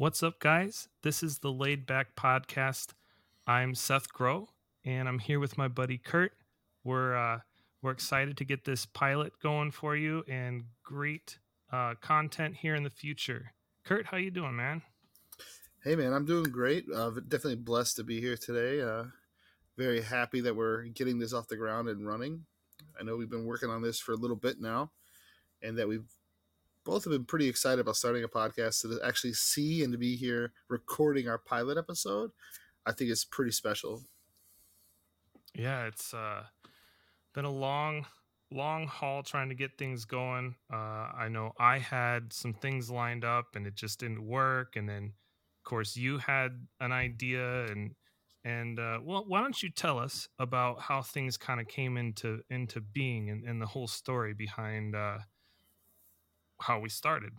What's up, guys? This is the Laid Back Podcast. I'm Seth Grow, and I'm here with my buddy Kurt. We're uh, we're excited to get this pilot going for you, and great uh, content here in the future. Kurt, how you doing, man? Hey, man, I'm doing great. Uh, definitely blessed to be here today. Uh, very happy that we're getting this off the ground and running. I know we've been working on this for a little bit now, and that we've both have been pretty excited about starting a podcast to actually see and to be here recording our pilot episode. I think it's pretty special. Yeah, it's uh, been a long, long haul trying to get things going. Uh, I know I had some things lined up and it just didn't work, and then, of course, you had an idea and and uh, well, why don't you tell us about how things kind of came into into being and, and the whole story behind uh, how we started.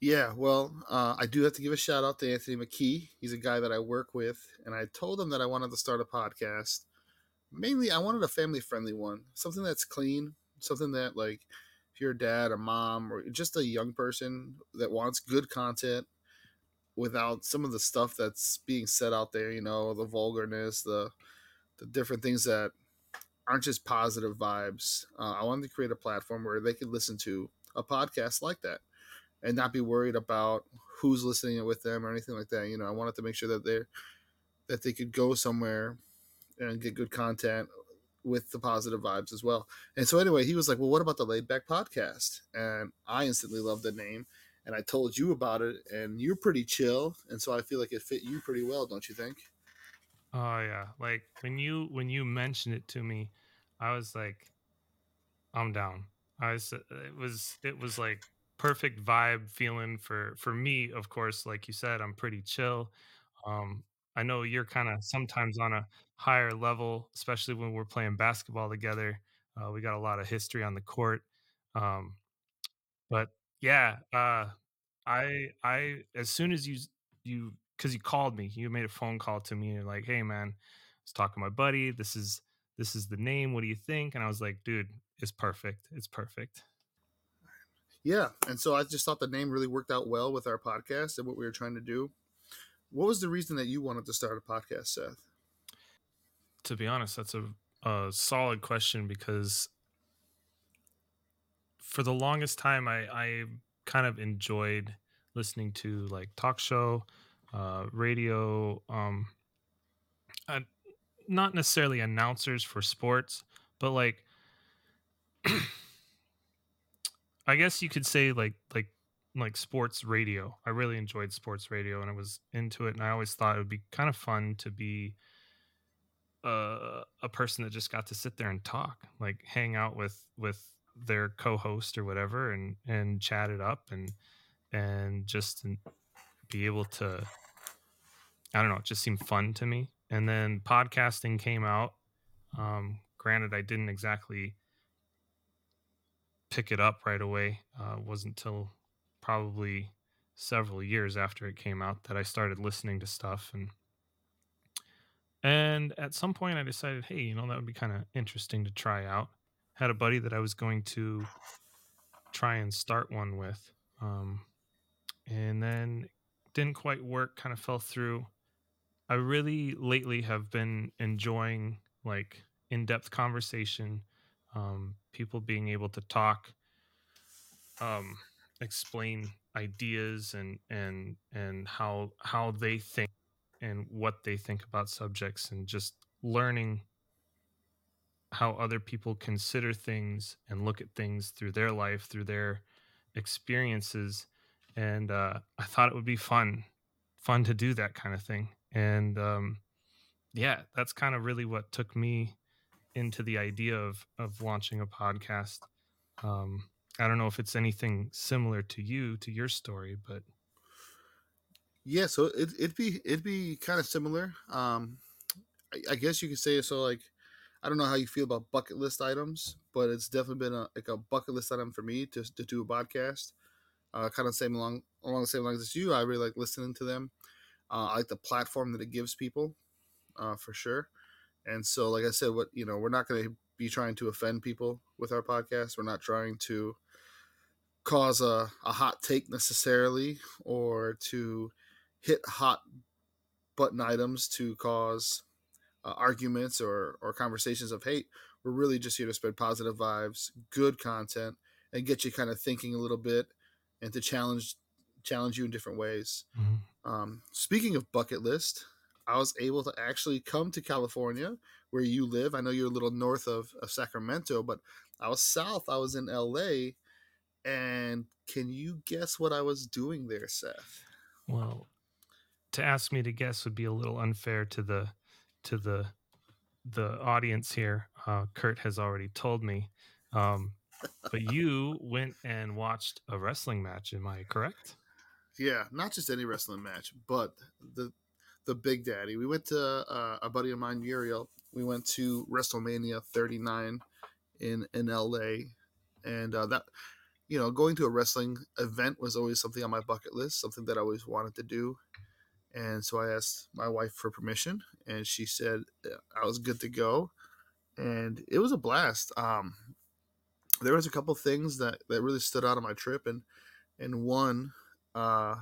Yeah, well, uh, I do have to give a shout out to Anthony McKee. He's a guy that I work with, and I told him that I wanted to start a podcast. Mainly, I wanted a family friendly one, something that's clean, something that, like, if you're a dad, a mom, or just a young person that wants good content without some of the stuff that's being said out there, you know, the vulgarness, the the different things that aren't just positive vibes. Uh, I wanted to create a platform where they could listen to a podcast like that and not be worried about who's listening with them or anything like that. You know, I wanted to make sure that they're that they could go somewhere and get good content with the positive vibes as well. And so anyway, he was like, "Well, what about the Laid Back podcast?" And I instantly loved the name, and I told you about it, and you're pretty chill, and so I feel like it fit you pretty well, don't you think? Oh yeah, like when you when you mentioned it to me, I was like, I'm down. I was it was it was like perfect vibe feeling for for me. Of course, like you said, I'm pretty chill. Um, I know you're kind of sometimes on a higher level, especially when we're playing basketball together. Uh, we got a lot of history on the court. Um, but yeah, uh, I I as soon as you you because you called me, you made a phone call to me and you're like, hey man, I was talking to my buddy. This is this is the name. What do you think? And I was like, dude, it's perfect. It's perfect. Yeah, and so I just thought the name really worked out well with our podcast and what we were trying to do. What was the reason that you wanted to start a podcast, Seth? To be honest, that's a, a solid question because for the longest time, I, I kind of enjoyed listening to like talk show, uh, radio, um, uh, not necessarily announcers for sports, but like I guess you could say like like like sports radio. I really enjoyed sports radio and I was into it and I always thought it would be kind of fun to be uh, a person that just got to sit there and talk, like hang out with with their co-host or whatever and and chat it up and and just be able to I don't know, it just seemed fun to me. And then podcasting came out. Um, granted, I didn't exactly pick it up right away. Uh, wasn't until probably several years after it came out that I started listening to stuff and and at some point I decided, hey, you know, that would be kind of interesting to try out. Had a buddy that I was going to try and start one with. Um, and then didn't quite work, kind of fell through. I really lately have been enjoying like in-depth conversation, um, people being able to talk, um, explain ideas and and and how how they think and what they think about subjects and just learning how other people consider things and look at things through their life through their experiences. And uh, i thought it would be fun fun to do that kind of thing. And um, yeah that's kind of really what took me into the idea of of launching a podcast um, i don't know if it's anything similar to you to your story but yeah, so it, it'd be it'd be kind of similar. Um, I, I guess you could say so. Like, I don't know how you feel about bucket list items, but it's definitely been a like a bucket list item for me to, to do a podcast. Uh, kind of same along along the same lines as you. I really like listening to them. Uh, I like the platform that it gives people, uh, for sure. And so, like I said, what you know, we're not going to be trying to offend people with our podcast. We're not trying to cause a, a hot take necessarily or to hit hot button items to cause uh, arguments or, or conversations of hate. We're really just here to spread positive vibes, good content, and get you kind of thinking a little bit and to challenge challenge you in different ways. Mm-hmm. Um, speaking of bucket list, I was able to actually come to California where you live. I know you're a little north of, of Sacramento, but I was south. I was in LA. And can you guess what I was doing there, Seth? Well, to ask me to guess would be a little unfair to the to the the audience here. Uh, Kurt has already told me. Um, but you went and watched a wrestling match. Am I correct? Yeah, not just any wrestling match, but the the Big Daddy. We went to uh, a buddy of mine, Uriel. We went to WrestleMania 39 in in LA, and uh, that you know going to a wrestling event was always something on my bucket list, something that I always wanted to do. And so I asked my wife for permission, and she said I was good to go, and it was a blast. Um, there was a couple things that that really stood out on my trip, and and one uh,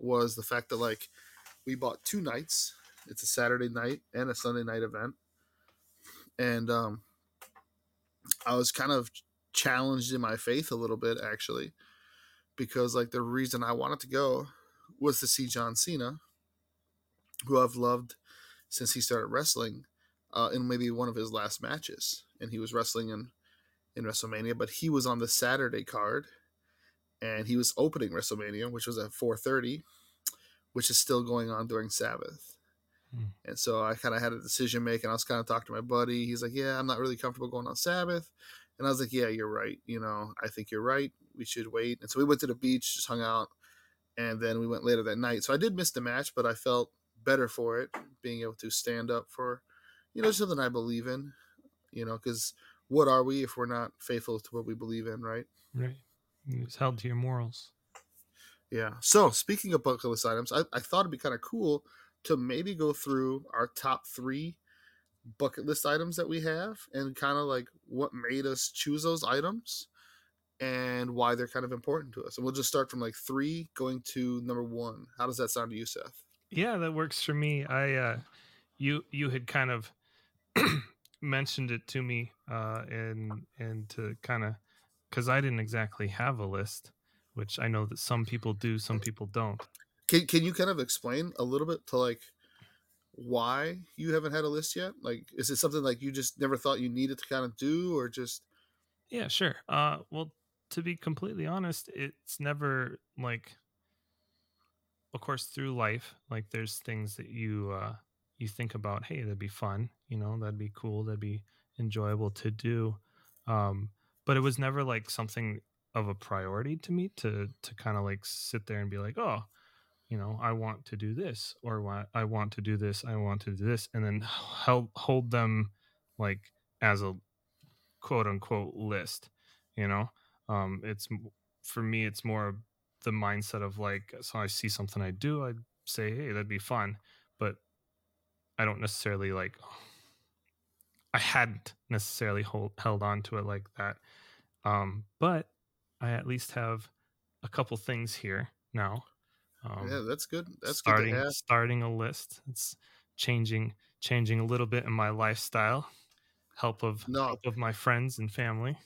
was the fact that like we bought two nights. It's a Saturday night and a Sunday night event, and um, I was kind of challenged in my faith a little bit actually, because like the reason I wanted to go was to see John Cena, who I've loved since he started wrestling, uh, in maybe one of his last matches, and he was wrestling in in WrestleMania, but he was on the Saturday card, and he was opening WrestleMania, which was at 4:30, which is still going on during Sabbath. Hmm. And so I kind of had a decision making. I was kind of talking to my buddy. He's like, "Yeah, I'm not really comfortable going on Sabbath," and I was like, "Yeah, you're right. You know, I think you're right. We should wait." And so we went to the beach, just hung out, and then we went later that night. So I did miss the match, but I felt better for it, being able to stand up for, you know, something I believe in. You know, because what are we if we're not faithful to what we believe in, right? Right. It's held to your morals. Yeah. So speaking of bucket list items, I, I thought it'd be kind of cool to maybe go through our top three bucket list items that we have and kind of like what made us choose those items and why they're kind of important to us. And we'll just start from like three going to number one. How does that sound to you, Seth? Yeah, that works for me. I uh you you had kind of mentioned it to me uh, and and to kind of because I didn't exactly have a list, which I know that some people do, some people don't. Can Can you kind of explain a little bit to like why you haven't had a list yet? Like, is it something like you just never thought you needed to kind of do, or just? Yeah, sure. Uh, well, to be completely honest, it's never like. Of course, through life, like there's things that you uh, you think about, hey, that'd be fun, you know, that'd be cool, that'd be enjoyable to do. Um, but it was never like something of a priority to me to to kind of like sit there and be like, oh, you know, I want to do this, or I want to do this, I want to do this, and then help hold them like as a quote unquote list. You know, um, it's for me, it's more the mindset of like, so I see something I do, I say, hey, that'd be fun, but I don't necessarily like. I hadn't necessarily hold, held on to it like that, um, but I at least have a couple things here now. Um, yeah, that's good. That's starting good starting a list. It's changing changing a little bit in my lifestyle. Help of no. help of my friends and family.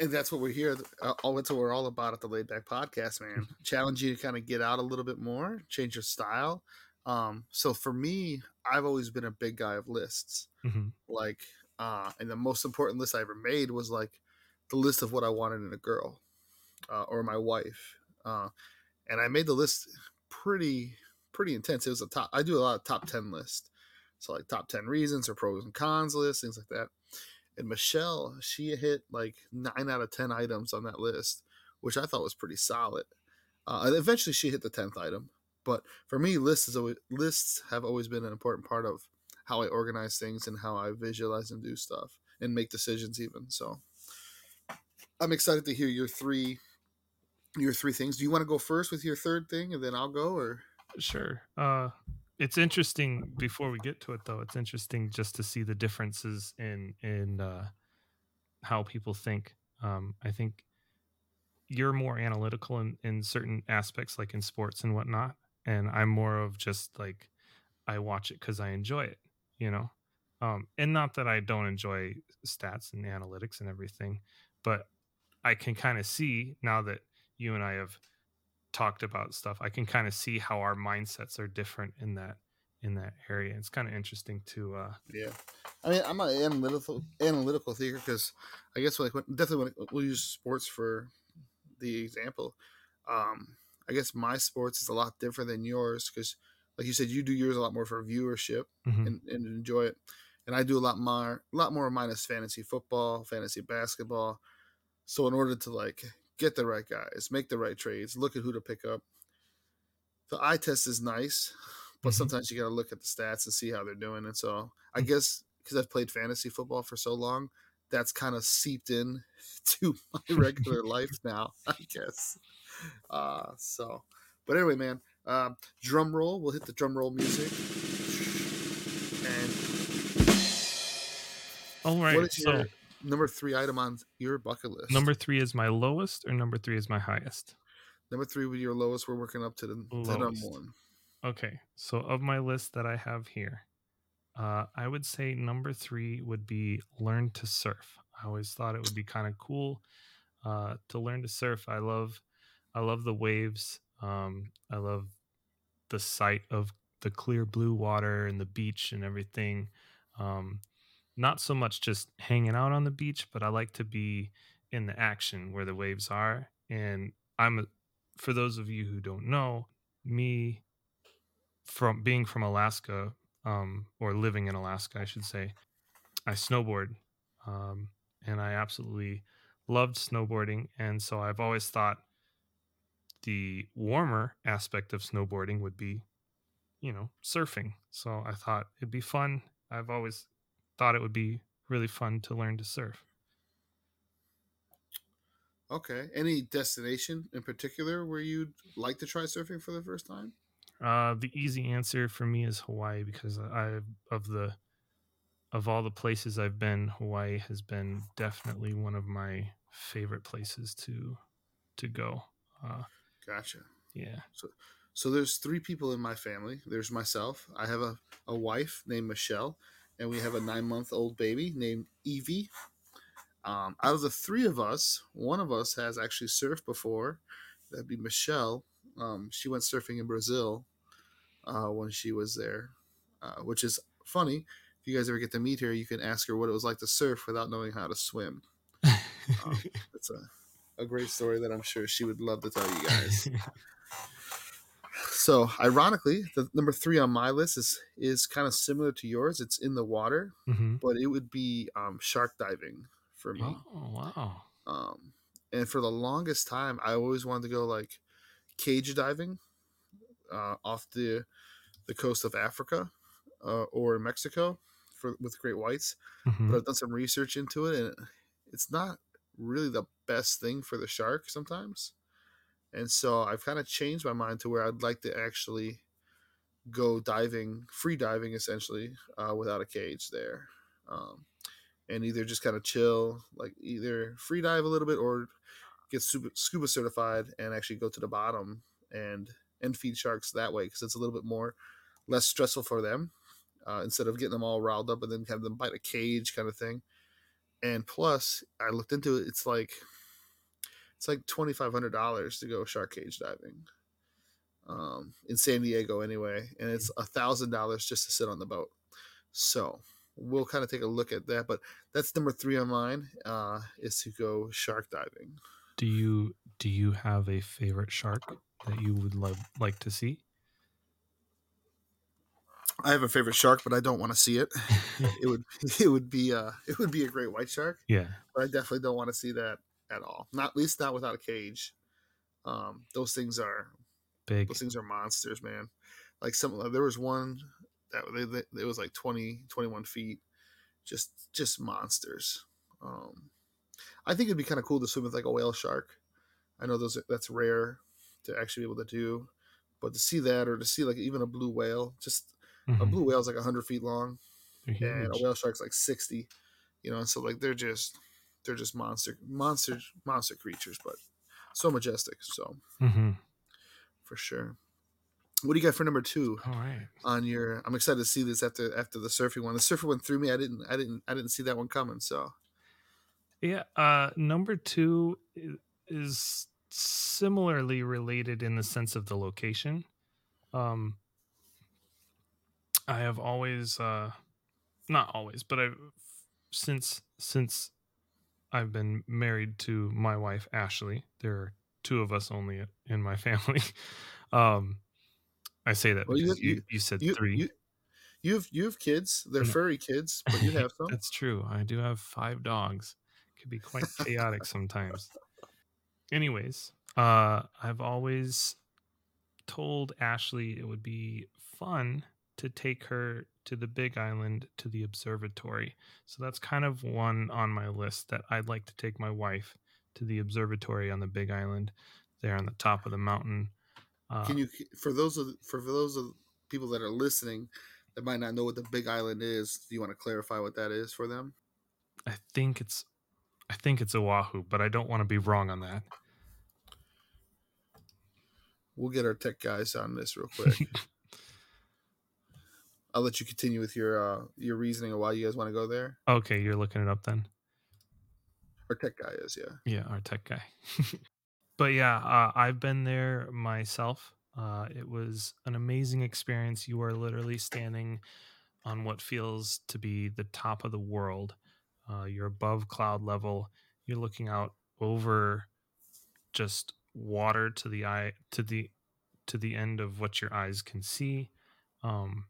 And that's what we're here. Uh, all that's what we're all about at the Laid Back Podcast, man. Challenge you to kind of get out a little bit more, change your style, um, so for me, I've always been a big guy of lists. Mm-hmm. Like, uh, and the most important list I ever made was like the list of what I wanted in a girl uh, or my wife. Uh, and I made the list pretty pretty intense. It was a top. I do a lot of top ten list, so like top ten reasons or pros and cons list, things like that. And Michelle, she hit like nine out of ten items on that list, which I thought was pretty solid. Uh, eventually, she hit the tenth item, but for me, lists is always, lists have always been an important part of how I organize things and how I visualize and do stuff and make decisions. Even so, I'm excited to hear your three your three things. Do you want to go first with your third thing, and then I'll go? Or sure. Uh, it's interesting. Before we get to it, though, it's interesting just to see the differences in in uh, how people think. Um, I think you're more analytical in in certain aspects, like in sports and whatnot, and I'm more of just like I watch it because I enjoy it, you know. Um, and not that I don't enjoy stats and analytics and everything, but I can kind of see now that you and I have talked about stuff. I can kind of see how our mindsets are different in that in that area. It's kind of interesting to uh Yeah, I mean, I'm an analytical analytical thinker because I guess like when, definitely when we'll use sports for the example. Um, I guess my sports is a lot different than yours because, like you said, you do yours a lot more for viewership mhm, and, and enjoy it, and I do a lot more a lot more of mine is fantasy football, fantasy basketball. So in order to like get the right guys, make the right trades, look at who to pick up, the eye test is nice, but mhm, sometimes you got to look at the stats and see how they're doing. And so I mm. guess because I've played fantasy football for so long, that's kind of seeped in to my regular life now. I guess. Uh, so, but anyway, man, um, drum roll. We'll hit the drum roll music. And All what So number three item on your bucket list? number three is my lowest, or number three is my highest. Number three with your lowest. We're working up to the, to number one. Okay. So of my list that I have here, uh, I would say number three would be learn to surf. I always thought it would be kind of cool uh, to learn to surf. I love, I love the waves. Um, I love the sight of the clear blue water and the beach and everything. Um, not so much just hanging out on the beach, but I like to be in the action where the waves are. And I'm, for those of you who don't know, me from being from Alaska, um, or living in Alaska, I should say, I snowboard, um, and I absolutely loved snowboarding. And so I've always thought the warmer aspect of snowboarding would be, you know, surfing. So I thought it'd be fun. I've always thought it would be really fun to learn to surf. Okay. Any destination in particular where you'd like to try surfing for the first time? Uh, the easy answer for me is Hawaii because I of the of all the places I've been, Hawaii has been definitely one of my favorite places to to go. Uh, Gotcha. yeah. So, so there's three people in my family. There's myself. I have a, a wife named Michelle, and we have a nine month old baby named Evie. Um, out of the three of us, one of us has actually surfed before. That'd be Michelle. Um, she went surfing in Brazil uh, when she was there, uh, which is funny. If you guys ever get to meet her, you can ask her what it was like to surf without knowing how to swim. Um, it's a, a great story that I'm sure she would love to tell you guys. So, ironically, the number three on my list is is kind of similar to yours. It's in the water, hmm but it would be um, shark diving for me. Oh wow. Um, and for the longest time, I always wanted to go like cage diving uh, off the the coast of Africa uh, or Mexico for with great whites. hmm But I've done some research into it, and it's not really the best thing for the shark sometimes. And so I've kind of changed my mind to where I'd like to actually go diving, free diving essentially, uh, without a cage there. Um, and either just kind of chill, like either free dive a little bit or get scuba, certified and actually go to the bottom and and feed sharks that way because it's a little bit more less stressful for them uh, instead of getting them all riled up and then have them bite a cage kind of thing. And plus, I looked into it. It's like it's like twenty five hundred dollars to go shark cage diving um, in San Diego anyway, and it's a thousand dollars just to sit on the boat. So we'll kind of take a look at that. But that's number three on mine uh, is to go shark diving. Do you do you have a favorite shark that you would love like to see? I have a favorite shark, but I don't want to see it. It would it would be uh it would be a great white shark, yeah. but I definitely don't want to see that at all. Not least not without a cage. Um, those things are Big. those things are monsters, man. Like some there was one that they, they, it was like 20 21 feet, just just monsters. Um, I think it'd be kind of cool to swim with like a whale shark. I know those that's rare to actually be able to do, but to see that or to see like even a blue whale, just a Mhm. blue whale's like hundred feet long and a whale shark's like sixty, you know, and so like they're just they're just monster monster monster creatures. But so majestic. So hmm for sure. What do you got for number two All right. on your? I'm excited to see this after after the surfing one. The surfing one threw me. I didn't I didn't I didn't see that one coming. So Yeah. Uh, number two is similarly related in the sense of the location. Um, I have always, uh, not always, but I've since since I've been married to my wife Ashley. There are two of us only in my family. um, I say that Well, you- because you, you- you, said you three. you you have you have kids. They're furry kids, but you have some. That's true. I do have five dogs. It can be quite chaotic sometimes. Anyways, uh, I've always told Ashley it would be fun to take her to the Big Island to the observatory. So that's kind of one on my list that I'd like to take my wife to the observatory on the Big Island, there on the top of the mountain. Uh, Can you for those of for those of people that are listening that might not know what the Big Island is? Do you want to clarify what that is for them? I think it's, I think it's Oahu, but I don't want to be wrong on that. We'll get our tech guys on this real quick. I'll let you continue with your uh, your reasoning of why you guys want to go there. Okay, you're looking it up then. Our tech guy is, yeah. Yeah, our tech guy. but yeah, uh, I've been there myself. Uh, it was an amazing experience. You are literally standing on what feels to be the top of the world. Uh, you're above cloud level. You're looking out over just water to the eye to the to the end of what your eyes can see. Um,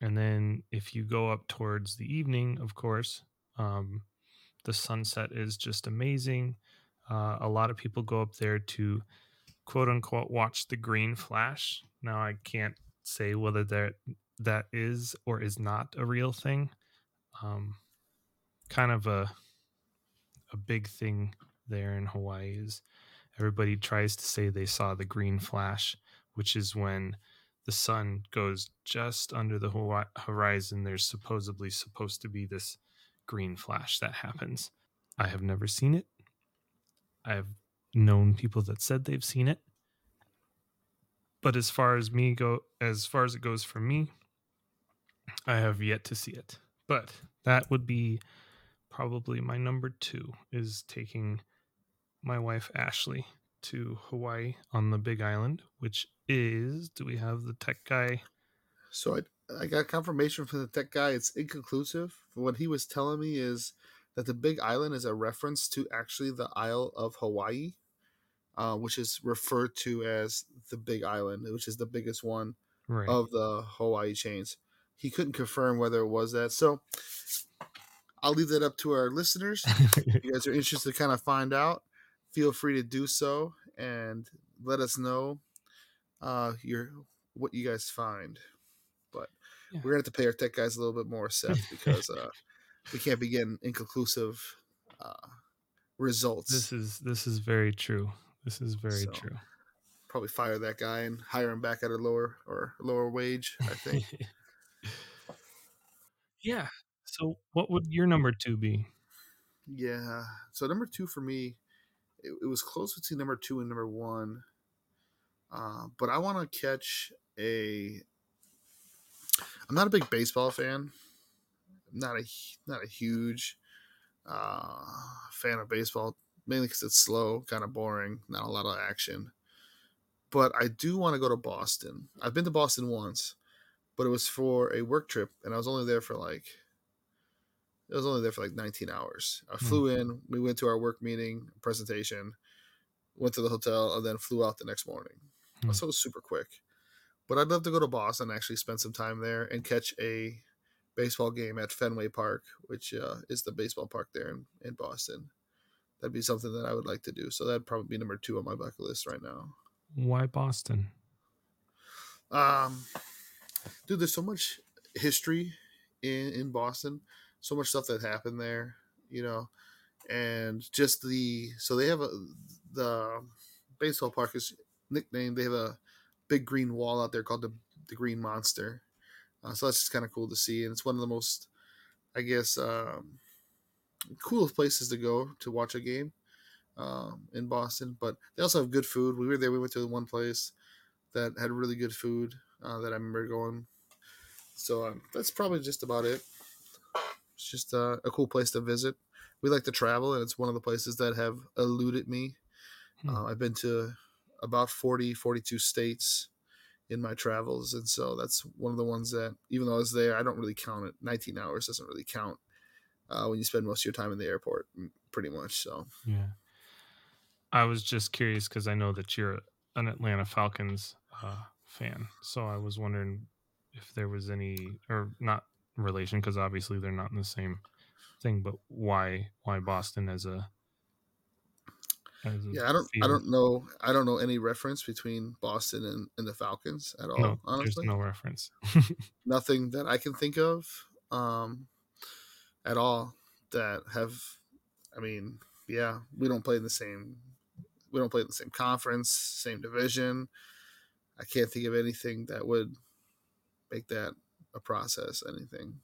and then if you go up towards the evening, of course, um, the sunset is just amazing. Uh, a lot of people go up there to quote unquote watch the green flash. Now I can't say whether that that is or is not a real thing. Um, kind of a a big thing there in Hawaii is everybody tries to say they saw the green flash, which is when the sun goes just under the horizon. There's supposedly supposed to be this green flash that happens. I have never seen it. I've known people that said they've seen it. But as far as me go as far as it goes for me, I have yet to see it. But that would be probably my number 2 is taking my wife Ashley to Hawaii on the Big Island, which is do we have the tech guy? So I I got confirmation from the tech guy. It's inconclusive. What he was telling me is that the Big Island is a reference to actually the Isle of Hawaii, uh, which is referred to as the Big Island, which is the biggest one Right. of the Hawaii chains. He couldn't confirm whether it was that. So I'll leave that up to our listeners. If you guys are interested to kind of find out, feel free to do so and let us know uh, your what you guys find. But Yeah. we're gonna have to pay our tech guys a little bit more, Seth, because uh, we can't be getting inconclusive uh, results. this is this is very true. This is very So, true. Probably fire that guy and hire him back at a lower or lower wage. I think. yeah. So what would your number 2 be? Yeah. So number two for me, it, it was close between number two and number one. Uh, but I want to catch a. I'm not a big baseball fan. Not a not a huge uh, fan of baseball, mainly because it's slow, kind of boring, not a lot of action. But I do want to go to Boston. I've been to Boston once, but it was for a work trip, and I was only there for like it was only there for like 19 hours. I Hmm. flew in, we went to our work meeting, presentation, went to the hotel, and then flew out the next morning. Hmm. So it was super quick. But I'd love to go to Boston and actually spend some time there and catch a baseball game at Fenway Park, which uh, is the baseball park there in, in Boston. That'd be something that I would like to do. So that'd probably be number two on my bucket list right now. Why Boston? Um, dude, there's so much history in in Boston, so much stuff that happened there, you know, and just the so they have a the baseball park is nicknamed. They have a big green wall out there called the the Green Monster. Uh, so that's just kind of cool to see, and it's one of the most, I guess, um, coolest places to go to watch a game. um, in Boston, but they also have good food. We were there. We went to one place that had really good food uh, that I remember going. So um, that's probably just about it. It's just uh, a cool place to visit. We like to travel, and it's one of the places that have eluded me. Hmm. Uh, I've been to about 40, 42 states in my travels, and so that's one of the ones that, even though I was there, I don't really count it. 19 hours doesn't really count uh, when you spend most of your time in the airport, pretty much. So Yeah. I was just curious because I know that you're an Atlanta Falcons uh, fan, so I was wondering if there was any or not relation because obviously they're not in the same thing, but why why Boston as a yeah, I don't, I don't know, I don't know any reference between Boston and, and the Falcons at all. No, there's honestly, no reference. nothing that I can think of um, at all that have. I mean, yeah, we don't play in the same. We don't play in the same conference, same division. I can't think of anything that would make that a process. Anything.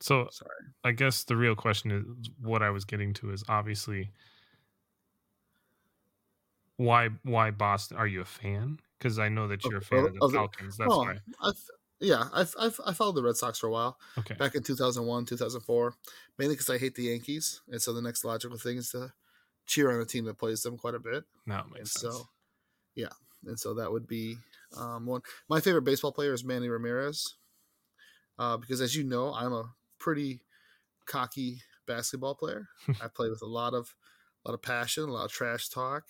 So Sorry. I guess the real question is what I was getting to is obviously why why Boston? Are you a fan? Because I know that you're a fan of, the Falcons. That's well, why. I've, yeah, I've, I've I followed the Red Sox for a while. Okay. back in 2001 2004 mainly because i hate the yankees and so the next logical thing is to cheer on a team that plays them quite a bit and makes sense. so yeah and so that would be um, one my favorite baseball player is manny ramirez uh, because as you know i'm a pretty cocky basketball player i play with a lot of a lot of passion a lot of trash talk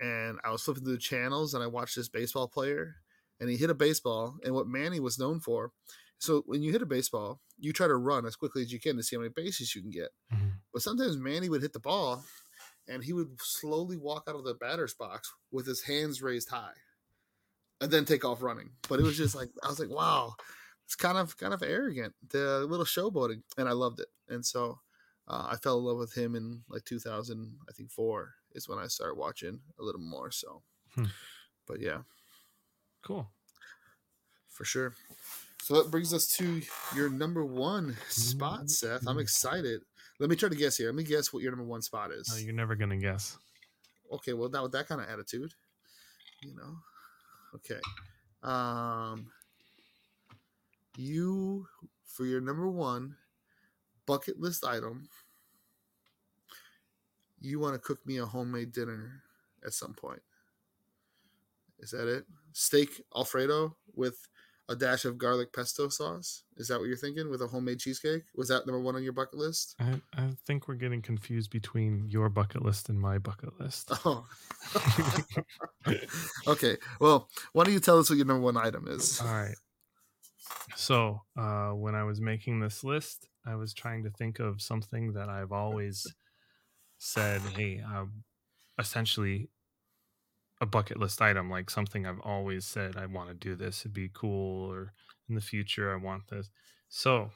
and i was flipping through the channels and i watched this baseball player and he hit a baseball and what manny was known for so when you hit a baseball, you try to run as quickly as you can to see how many bases you can get. Mhm. But sometimes Manny would hit the ball and he would slowly walk out of the batter's box with his hands raised high and then take off running. But it was just like I was like, wow, it's kind of kind of arrogant, the little showboating, and I loved it. And so uh, I fell in love with him in like 2000, I think four is when I started watching a little more. So, Hmm. but yeah, Cool. for sure. So that brings us to your number one spot, Seth. I'm excited. Let me try to guess here. Let me guess what your number one spot is. No, you're never gonna guess. okay, well, that with that kind of attitude, you know. Okay. Um you for your number one bucket list item, you want to cook me a homemade dinner at some point. Is that it? Steak Alfredo with a dash of garlic pesto sauce? Is that what you're thinking with a homemade cheesecake? Was that number one on your bucket list? I, I think we're getting confused between your bucket list and my bucket list. Oh. okay. Well, why don't you tell us what your number one item is? All right. So, uh, when I was making this list, I was trying to think of something that I've always said, hey, um, essentially a bucket list item, like something I've always said, I want to do this, it'd be cool, or in the future, I want this. So,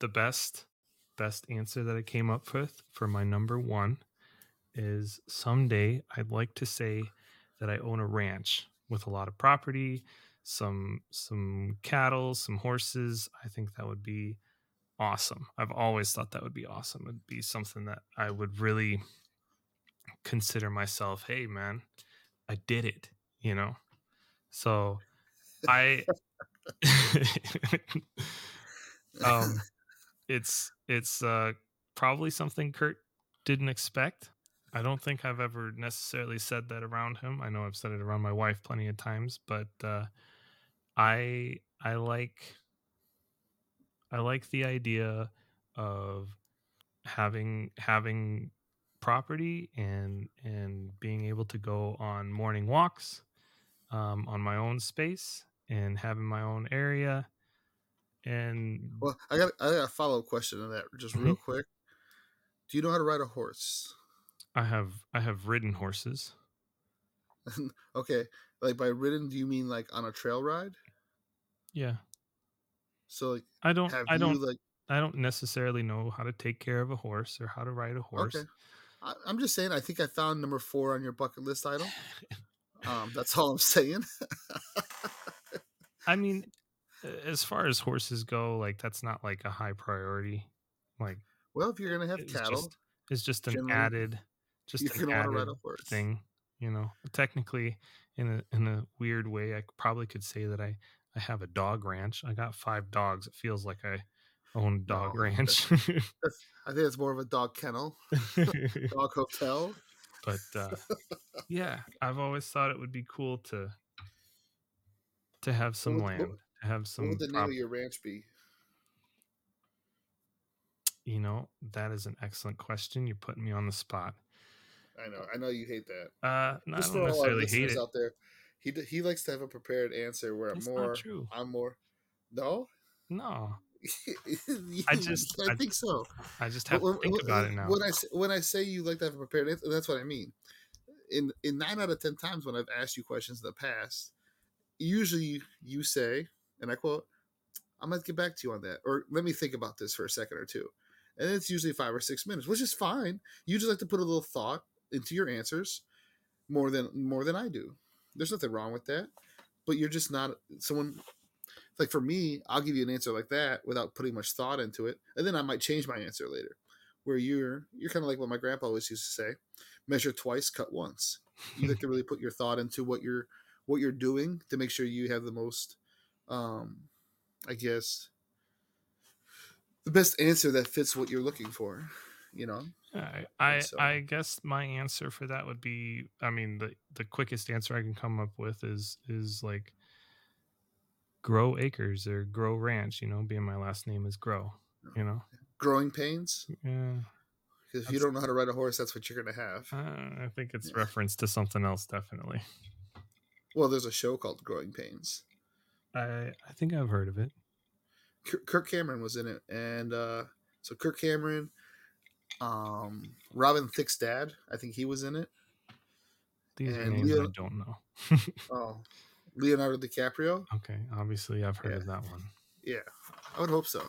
the best, best answer that I came up with for my number one is someday I'd like to say that I own a ranch with a lot of property, some some cattle, some horses. I think that would be awesome. I've always thought that would be awesome. It'd be something that I would really consider myself, hey man, I did it, you know. So I um it's it's uh probably something Kurt didn't expect. I don't think I've ever necessarily said that around him. I know I've said it around my wife plenty of times, but uh I I like I like the idea of having having property and and being able to go on morning walks um, on my own space and having my own area and Well, I got I got a follow up question on that, just real Mm-hmm. quick. Do you know how to ride a horse? I have I have ridden horses. okay, like by ridden, do you mean like on a trail ride? Yeah. So like, I don't I don't like? I don't necessarily know how to take care of a horse or how to ride a horse. Okay, I, I'm just saying. I think I found number four on your bucket list item. Um, that's all I'm saying. I mean, as far as horses go, like that's not like a high priority. Like well, if you're gonna have it's cattle, just it's just an added just an gonna want to ride added a horse. thing, you know. Technically, in a in a weird way, i probably could say that I I have a dog ranch. I got five dogs. It feels like I own dog No, ranch. That's, I think it's more of a dog kennel, dog hotel. but uh, yeah, I've always thought it would be cool to to have some what- land, to have What would the name of your ranch be? you know, that is an excellent question. You're putting me on the spot. I know, I know you hate that. Uh, no, I Just don't all our necessarily hate it. out there, he d- he likes to have a prepared answer. Where That's I'm more, true. I'm more. No, No, I just- I, I think so. I just have When- to think when- about it now. When I say, when I say you like to have a prepared answer, that's what I mean. In in nine out of ten times when I've asked you questions in the past, usually you say, and I quote, "I might get back to you on that," or "Let me think about this for a second or two. and it's usually five or six minutes, which is fine. You just like to put a little thought into your answers more than more than I do. There's nothing wrong with that, but you're just not someone like for me, I'll give you an answer like that without putting much thought into it, and then I might change my answer later. Where you're you're kind of like what my grandpa always used to say: measure twice, cut once. You like to really put your thought into what you're what you're doing to make sure you have the most, um, I guess, the best answer that fits what you're looking for. You know, I I, so- I guess my answer for that would be I mean the the quickest answer I can come up with is is like grow acres or grow ranch, you know, being my last name is grow, you know. growing pains. Yeah. Because if you don't know how to ride a horse, that's what you're gonna have. Uh, I think it's Yeah. reference to something else definitely. Well, there's a show called Growing Pains. I I think I've heard of it. Kirk Cameron was in it, and uh, so Kirk Cameron, um, Robin Thicke's dad, I think he was in it. These are And names I don't know. Oh, Leonardo DiCaprio. okay, obviously I've heard Yeah. of that one. Yeah, I would hope so.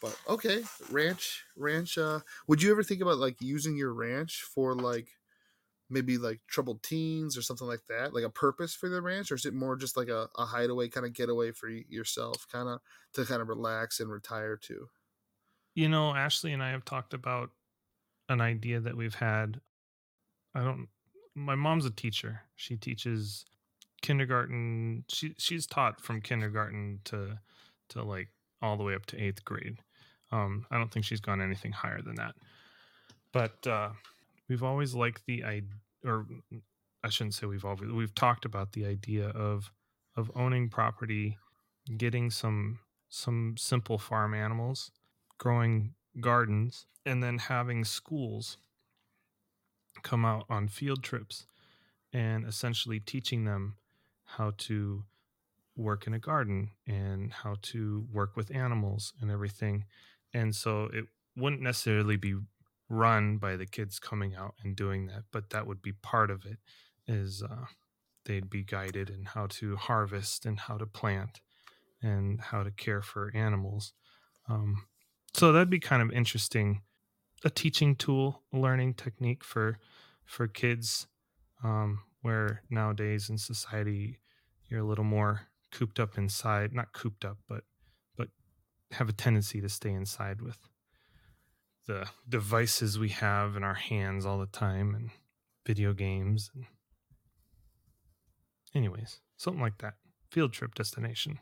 But okay, ranch, ranch. Uh, would you ever think about like using your ranch for like maybe like troubled teens or something like that, like a purpose for the ranch, or is it more just like a, a hideaway kind of getaway for yourself, kind of to kind of relax and retire to? You know, Ashley and I have talked about an idea that we've had. I don't. My mom's a teacher. She teaches kindergarten. She she's taught from kindergarten to to like all the way up to eighth grade. Um, I don't think she's gone anything higher than that. But uh, we've always liked the idea, or I shouldn't say we've always we've talked about the idea of of owning property, getting some some simple farm animals, growing gardens, and then having schools come out on field trips and essentially teaching them how to work in a garden and how to work with animals and everything. And so it wouldn't necessarily be run by the kids coming out and doing that, but that would be part of it is uh, they'd be guided in how to harvest and how to plant and how to care for animals. Um, so that'd be kind of interesting, a teaching tool, a learning technique for for kids, um, where nowadays in society you're a little more cooped up inside, not cooped up, but but have a tendency to stay inside with the devices we have in our hands all the time and video games and anyways something like that. Field trip destination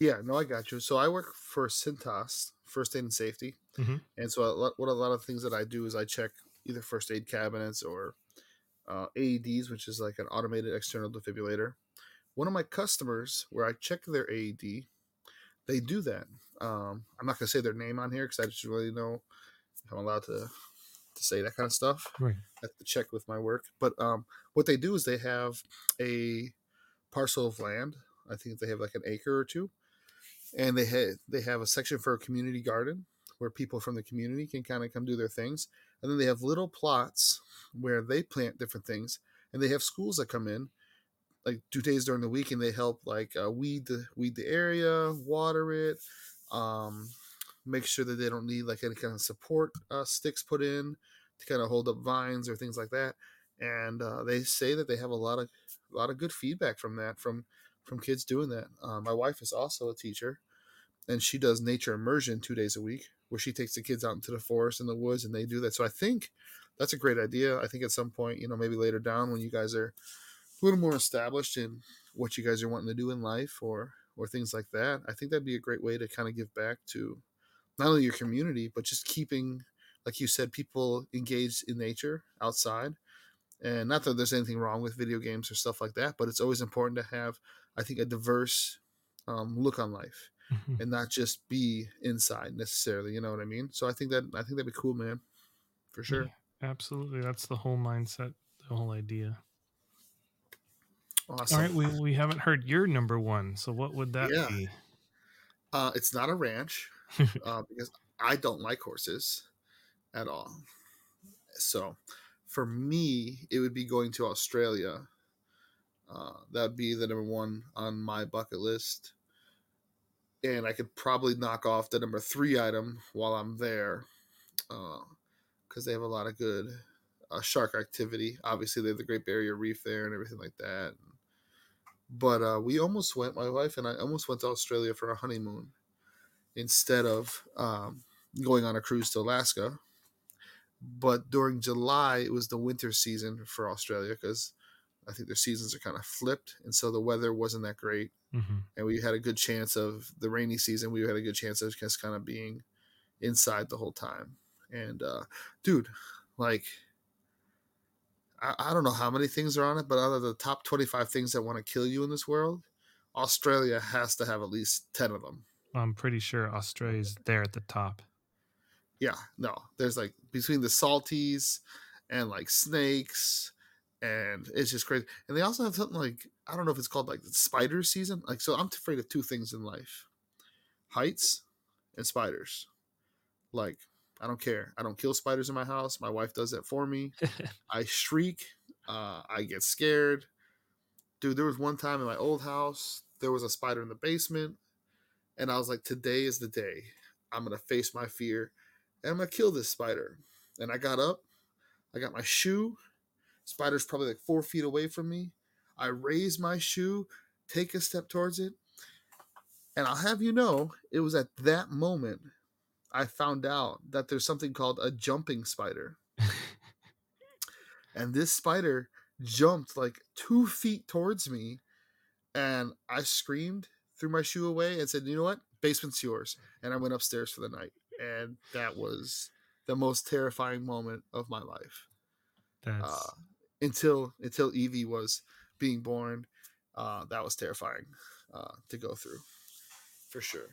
Yeah, no, I got you. So I work for Cintas, First Aid and Safety, Mhm. and so a lot, what a lot of things that I do is I check either first aid cabinets or uh, AEDs, which is like an automated external defibrillator. One of my customers, where I check their AED, they do that. Um, I'm not gonna say their name on here because I just really know if I'm allowed to to say that kind of stuff. right I have to check with my work. But um, what they do is they have a parcel of land. I think they have like an acre or two, and they have they have a section for a community garden where people from the community can kind of come do their things, and then they have little plots where they plant different things, and they have schools that come in like two days during the week, and they help like uh, weed the weed the area, water it, um, make sure that they don't need like any kind of support uh, sticks put in to kind of hold up vines or things like that. And uh, they say that they have a lot of a lot of good feedback from that from from kids doing that. Uh, my wife is also a teacher, and she does nature immersion two days a week, where she takes the kids out into the forest and the woods, and they do that. So I think that's a great idea. I think at some point, you know, maybe later down when you guys are a little more established in what you guys are wanting to do in life or or things like that, I think that'd be a great way to kind of give back to not only your community but just keeping, like you said, people engaged in nature outside. And not that there's anything wrong with video games or stuff like that, but it's always important to have, I think, a diverse um, look on life Mhm. and not just be inside necessarily. You know what I mean? So I think that I think that'd be cool, man, for sure. Yeah, absolutely. That's the whole mindset, the whole idea. Awesome. All right, we we haven't heard your number one. So what would that Yeah. be? Uh, it's not a ranch uh, because I don't like horses at all. So for me, it would be going to Australia. Uh, that would be the number one on my bucket list. And I could probably knock off the number three item while I'm there because they have a lot of good uh, shark activity. Obviously, they have the Great Barrier Reef there and everything like that. But uh, we almost went, my wife and I almost went to Australia for our honeymoon instead of um, going on a cruise to Alaska. But during July, it was the winter season for Australia because I think their seasons are kind of flipped. And so the weather wasn't that great. hmm And we had a good chance of the rainy season. We had a good chance of just kind of being inside the whole time. And uh, dude, like, I, I don't know how many things are on it, but out of the top 25 things that want to kill you in this world, Australia has to have at least 10 of them. I'm pretty sure Australia's there at the top. Yeah, no, there's like between the salties and like snakes, and it's just crazy. And they also have something like I don't know if it's called like the spider season. Like, so I'm afraid of two things in life: heights and spiders. Like, I don't care. I don't kill spiders in my house. My wife does that for me. I shriek. Uh, I get scared. Dude, there was one time in my old house, there was a spider in the basement. And I was like, today is the day. I'm going to face my fear and I'm going to kill this spider. And I got up. I got my shoe. Spider's probably like four feet away from me. I raise my shoe, take a step towards it. And I'll have you know, it was at that moment I found out that there's something called a jumping spider and this spider jumped like two feet towards me and i screamed threw my shoe away and said you know what basement's yours and i went upstairs for the night and that was the most terrifying moment of my life That's uh, until until evie was being born uh, that was terrifying uh, to go through for sure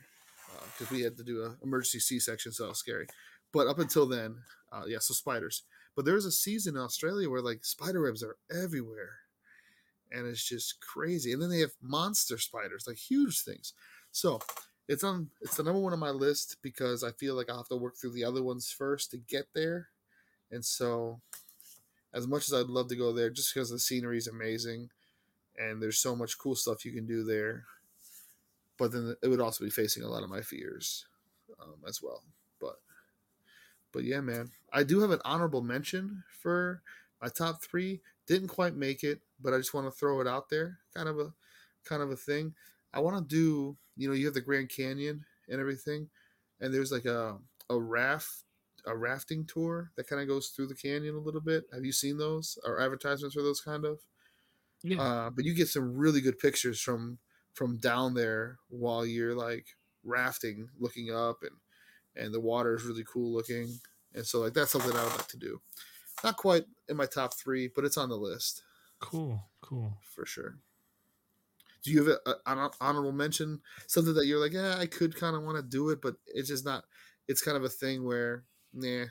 because we had to do an emergency c-section so that was scary but up until then uh, yeah so spiders but there's a season in australia where like spider webs are everywhere and it's just crazy and then they have monster spiders like huge things so it's on it's the number one on my list because i feel like i'll have to work through the other ones first to get there and so as much as i'd love to go there just because the scenery is amazing and there's so much cool stuff you can do there. But then it would also be facing a lot of my fears um, as well. But but yeah man i do have an honorable mention for my top three. Didn't quite make it but i just want to throw it out there kind of a kind of a thing. I want to do you know you have the grand canyon and everything and there's like a a raft a rafting tour that kind of goes through the canyon a little bit. Have you seen those or advertisements for those kind of? Yeah. uh, but you get some really good pictures from from down there while you're like rafting looking up and and the water is really cool looking. And so like that's something i would like to do. Not quite in my top three but it's on the list. Cool, cool. for sure. Do you have a, an honorable mention? Something that you're like yeah i could kind of want to do it but it's just not it's kind of a thing where nah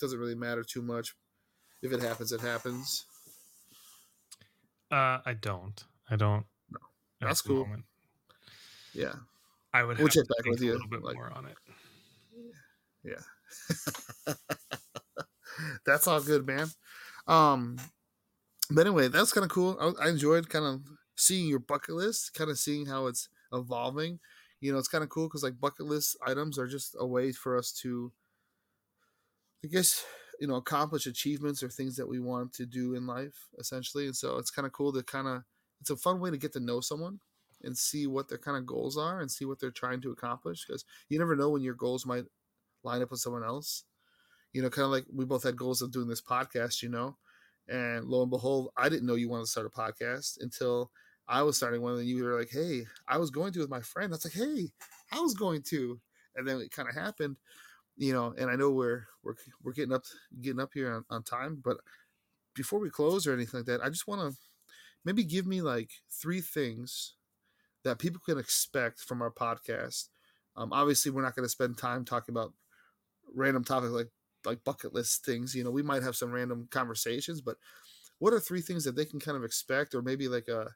doesn't really matter too much if it happens it happens Uh, I don't. I don't. No. That's cool. moment. yeah I would We'll have check to back with a little bit like- more on it. Yeah. that's all good, man. Um, but anyway, that's kind of cool. I, I enjoyed kind of seeing your bucket list, kind of seeing how it's evolving. You know, it's kind of cool because like bucket list items are just a way for us to, I guess, you know, accomplish achievements or things that we want to do in life, essentially. And so it's kind of cool to kind of, it's a fun way to get to know someone and see what their kind of goals are and see what they're trying to accomplish because you never know when your goals might line up with someone else you know, kind of like we both had goals of doing this podcast, you know, and lo and behold, I didn't know you wanted to start a podcast until I was starting one, and you were like, "Hey, I was going to with my friend." That's like, "Hey, I was going to," and then it kind of happened, you know. And I know we're we're we're getting up getting up here on, on time, but before we close or anything like that, I just want to maybe give me like three things that people can expect from our podcast. Um, obviously, we're not going to spend time talking about random topics like like bucket list things. You know, we might have some random conversations, but what are three things that they can kind of expect, or maybe like a uh,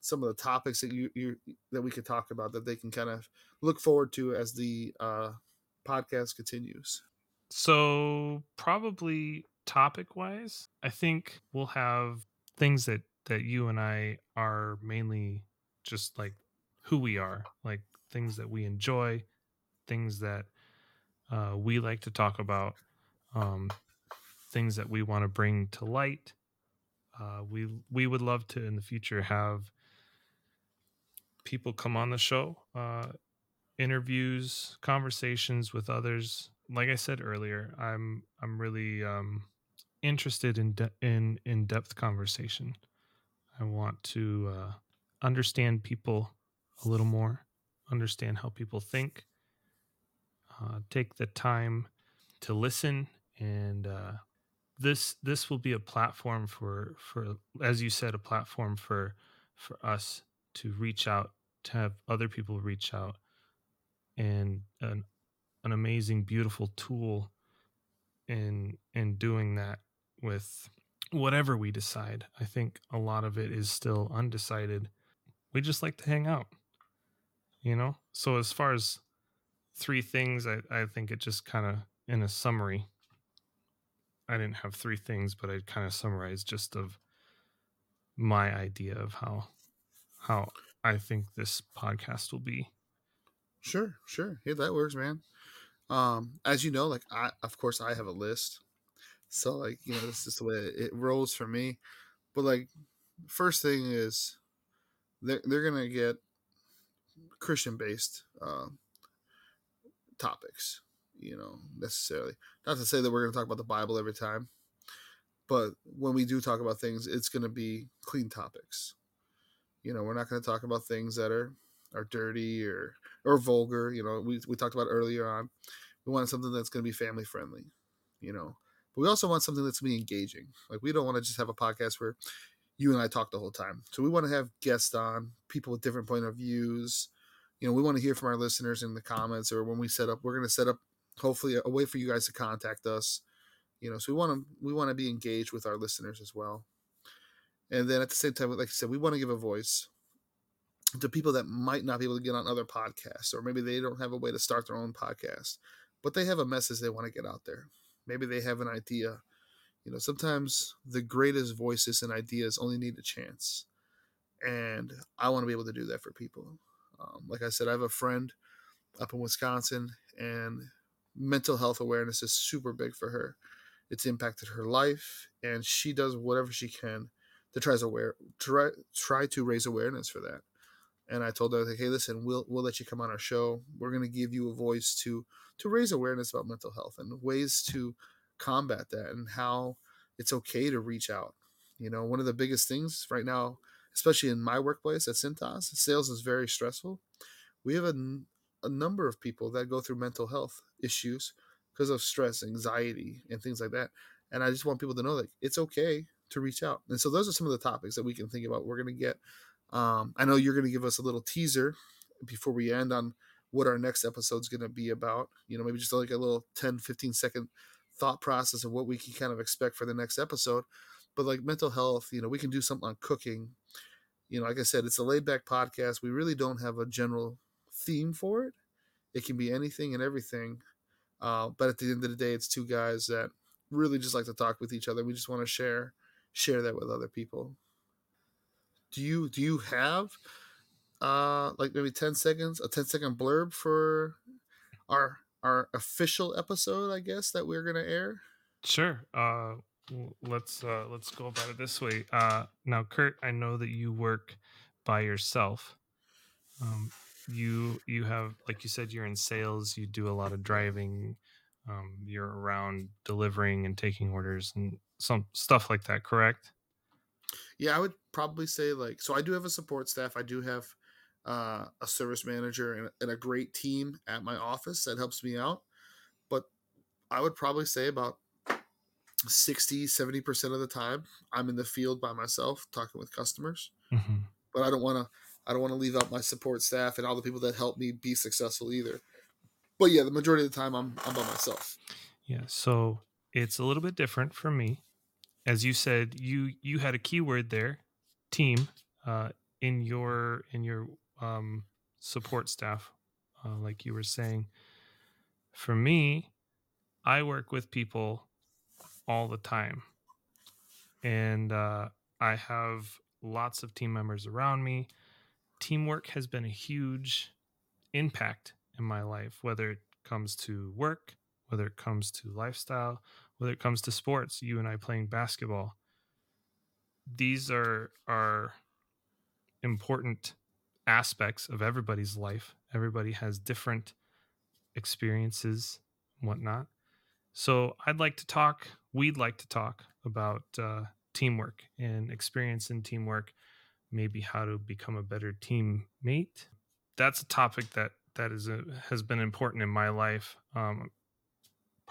some of the topics that you, you that we could talk about that they can kind of look forward to as the uh, podcast continues. So probably topic wise, I think we'll have things that that you and I are mainly just like who we are, like things that we enjoy, things that uh, we like to talk about, um, things that we want to bring to light. Uh, we we would love to in the future have people come on the show, uh, interviews, conversations with others. Like I said earlier, I'm I'm really um, interested in de- in in depth conversation. I want to uh, understand people a little more, understand how people think, uh, take the time to listen, and uh, this this will be a platform for for as you said, a platform for for us to reach out, to have other people reach out, and an an amazing, beautiful tool in in doing that with whatever we decide. I think a lot of it is still undecided. We just like to hang out, you know? So, as far as three things, I, I think it just kind of, in a summary, I didn't have three things, but I kind of summarized just of my idea of how how I think this podcast will be. Sure, sure. Yeah, that works, man. Um, as you know, like I, of course, I have a list so like you know, this is the way it rolls for me. But like, first thing is they're they're gonna get Christian based uh, topics. You know, necessarily not to say that we're gonna talk about the Bible every time, but when we do talk about things, it's gonna be clean topics. You know, we're not gonna talk about things that are are dirty or or vulgar. You know, we we talked about earlier on. We want something that's gonna be family friendly. You know, but we also want something that's going to be engaging. Like we don't want to just have a podcast where you and I talk the whole time. So we want to have guests on, people with different point of views. You know, we want to hear from our listeners in the comments or when we set up. We're going to set up hopefully a way for you guys to contact us. You know, so we want to we want to be engaged with our listeners as well. And then at the same time, like I said, we want to give a voice to people that might not be able to get on other podcasts, or maybe they don't have a way to start their own podcast, but they have a message they want to get out there. Maybe they have an idea. You know, sometimes the greatest voices and ideas only need a chance. And I want to be able to do that for people. Um, like I said, I have a friend up in Wisconsin, and mental health awareness is super big for her. It's impacted her life, and she does whatever she can to try to aware try try to raise awareness for that. And I told her, like, hey, listen, we'll we'll let you come on our show. We're gonna give you a voice to to raise awareness about mental health and ways to combat that and how it's okay to reach out. You know, one of the biggest things right now, especially in my workplace at Cintas, sales is very stressful. We have a, a number of people that go through mental health issues because of stress, anxiety, and things like that. And I just want people to know that it's okay to reach out. And so those are some of the topics that we can think about. We're going to get. Um, I know you're going to give us a little teaser before we end on what our next episode's going to be about. You know, maybe just like a little 10, 15 second thought process of what we can kind of expect for the next episode. But like mental health, you know, we can do something on cooking. You know, like I said, it's a laid back podcast. We really don't have a general theme for it. It can be anything and everything. Uh, but at the end of the day, it's two guys that really just like to talk with each other. We just want to share share that with other people. Do you do you have uh like maybe 10 seconds, a 10 second blurb for our our official episode, I guess, that we're gonna air? Sure. Uh, let's uh, let's go about it this way. Uh, now, Kurt, I know that you work by yourself. Um, you you have, like you said, you're in sales. You do a lot of driving. um, you're around delivering and taking orders and some stuff like that. Correct? Yeah, I would probably say like so. I do have a support staff. I do have uh, a service manager and, and a great team at my office that helps me out. But I would probably say about 60 70% of the time i'm in the field by myself talking with customers hmm but i don't want to i don't want to leave out my support staff and all the people that help me be successful either but yeah the majority of the time i'm i'm by myself Yeah. So it's a little bit different for me. As you said, you you had a keyword there, team, uh, in your in your um, support staff, uh, like you were saying. For me, I work with people all the time, and uh, I have lots of team members around me. Teamwork has been a huge impact in my life, whether it comes to work, whether it comes to lifestyle, whether it comes to sports, you and I playing basketball. These are are important aspects of everybody's life. Everybody has different experiences, whatnot. So I'd like to talk. We'd like to talk about uh, teamwork and experience in teamwork. Maybe how to become a better teammate. That's a topic that that is a, has been important in my life. Um,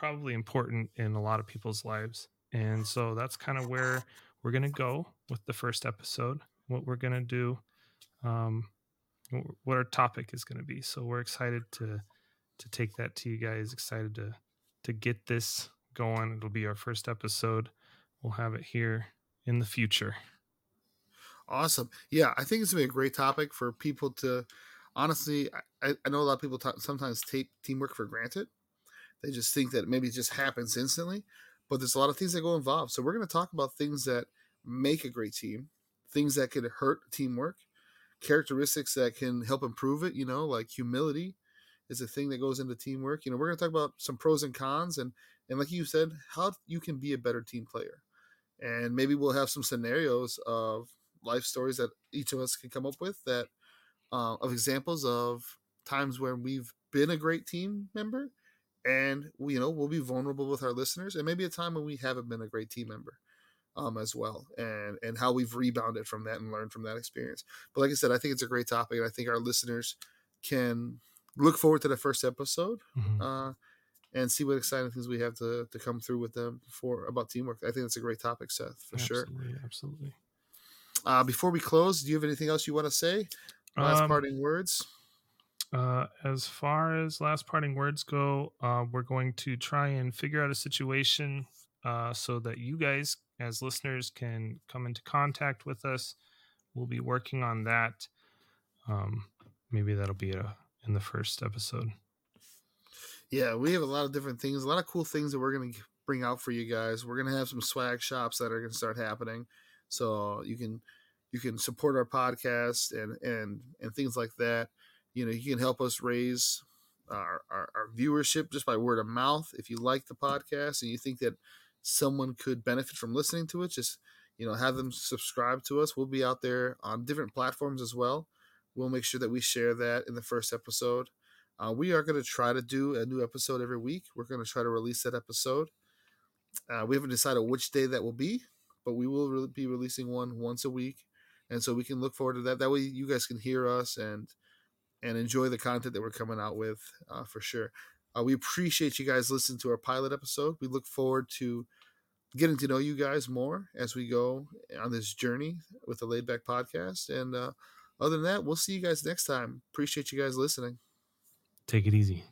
probably important in a lot of people's lives, and so that's kind of where we're gonna go with the first episode. What we're gonna do, um, what our topic is gonna be. So we're excited to to take that to you guys. Excited to to get this going. It'll be our first episode. We'll have it here in the future. awesome yeah i think it's gonna be a great topic for people to honestly i, I know a lot of people ta sometimes take teamwork for granted they just think that maybe it just happens instantly but there's a lot of things that go involved. So we're going to talk about things that make a great team things that could hurt teamwork characteristics that can help improve it you know like humility is a thing that goes into teamwork. You know we're going to talk about some pros and cons and and like you said how you can be a better team player. And maybe we'll have some scenarios of life stories that each of us can come up with that uh, of examples of times where we've been a great team member and we, you know we'll be vulnerable with our listeners and maybe a time when we haven't been a great team member um, as well and and how we've rebounded from that and learned from that experience. But like i said i think it's a great topic and i think our listeners can look forward to the first episode Mhm. uh, and see what exciting things we have to, to come through with them for about teamwork. I think it's a great topic seth for sure. Absolutely, absolutely. uh, before we close do you have anything else you want to say? Last Um, parting words Uh, as far as last parting words go, uh, we're going to try and figure out a situation uh, so that you guys, as listeners, can come into contact with us. We'll be working on that. Um, maybe that'll be a, in the first episode. Yeah, we have a lot of different things, a lot of cool things that we're going to bring out for you guys. We're going to have some swag shops that are going to start happening, so you can you can support our podcast and and and things like that. You know, you can help us raise our, our, our viewership just by word of mouth. If you like the podcast and you think that someone could benefit from listening to it, just you know, have them subscribe to us. We'll be out there on different platforms as well. We'll make sure that we share that in the first episode. Uh, we are going to try to do a new episode every week. We're going to try to release that episode. Uh, we haven't decided which day that will be, but we will re- be releasing one once a week, and so we can look forward to that. That way, you guys can hear us and and enjoy the content that we're coming out with uh, for sure. Uh, we appreciate you guys listening to our pilot episode. We look forward to getting to know you guys more as we go on this journey with the Laid Back Podcast. And uh, other than that, we'll see you guys next time. Appreciate you guys listening. Take it easy.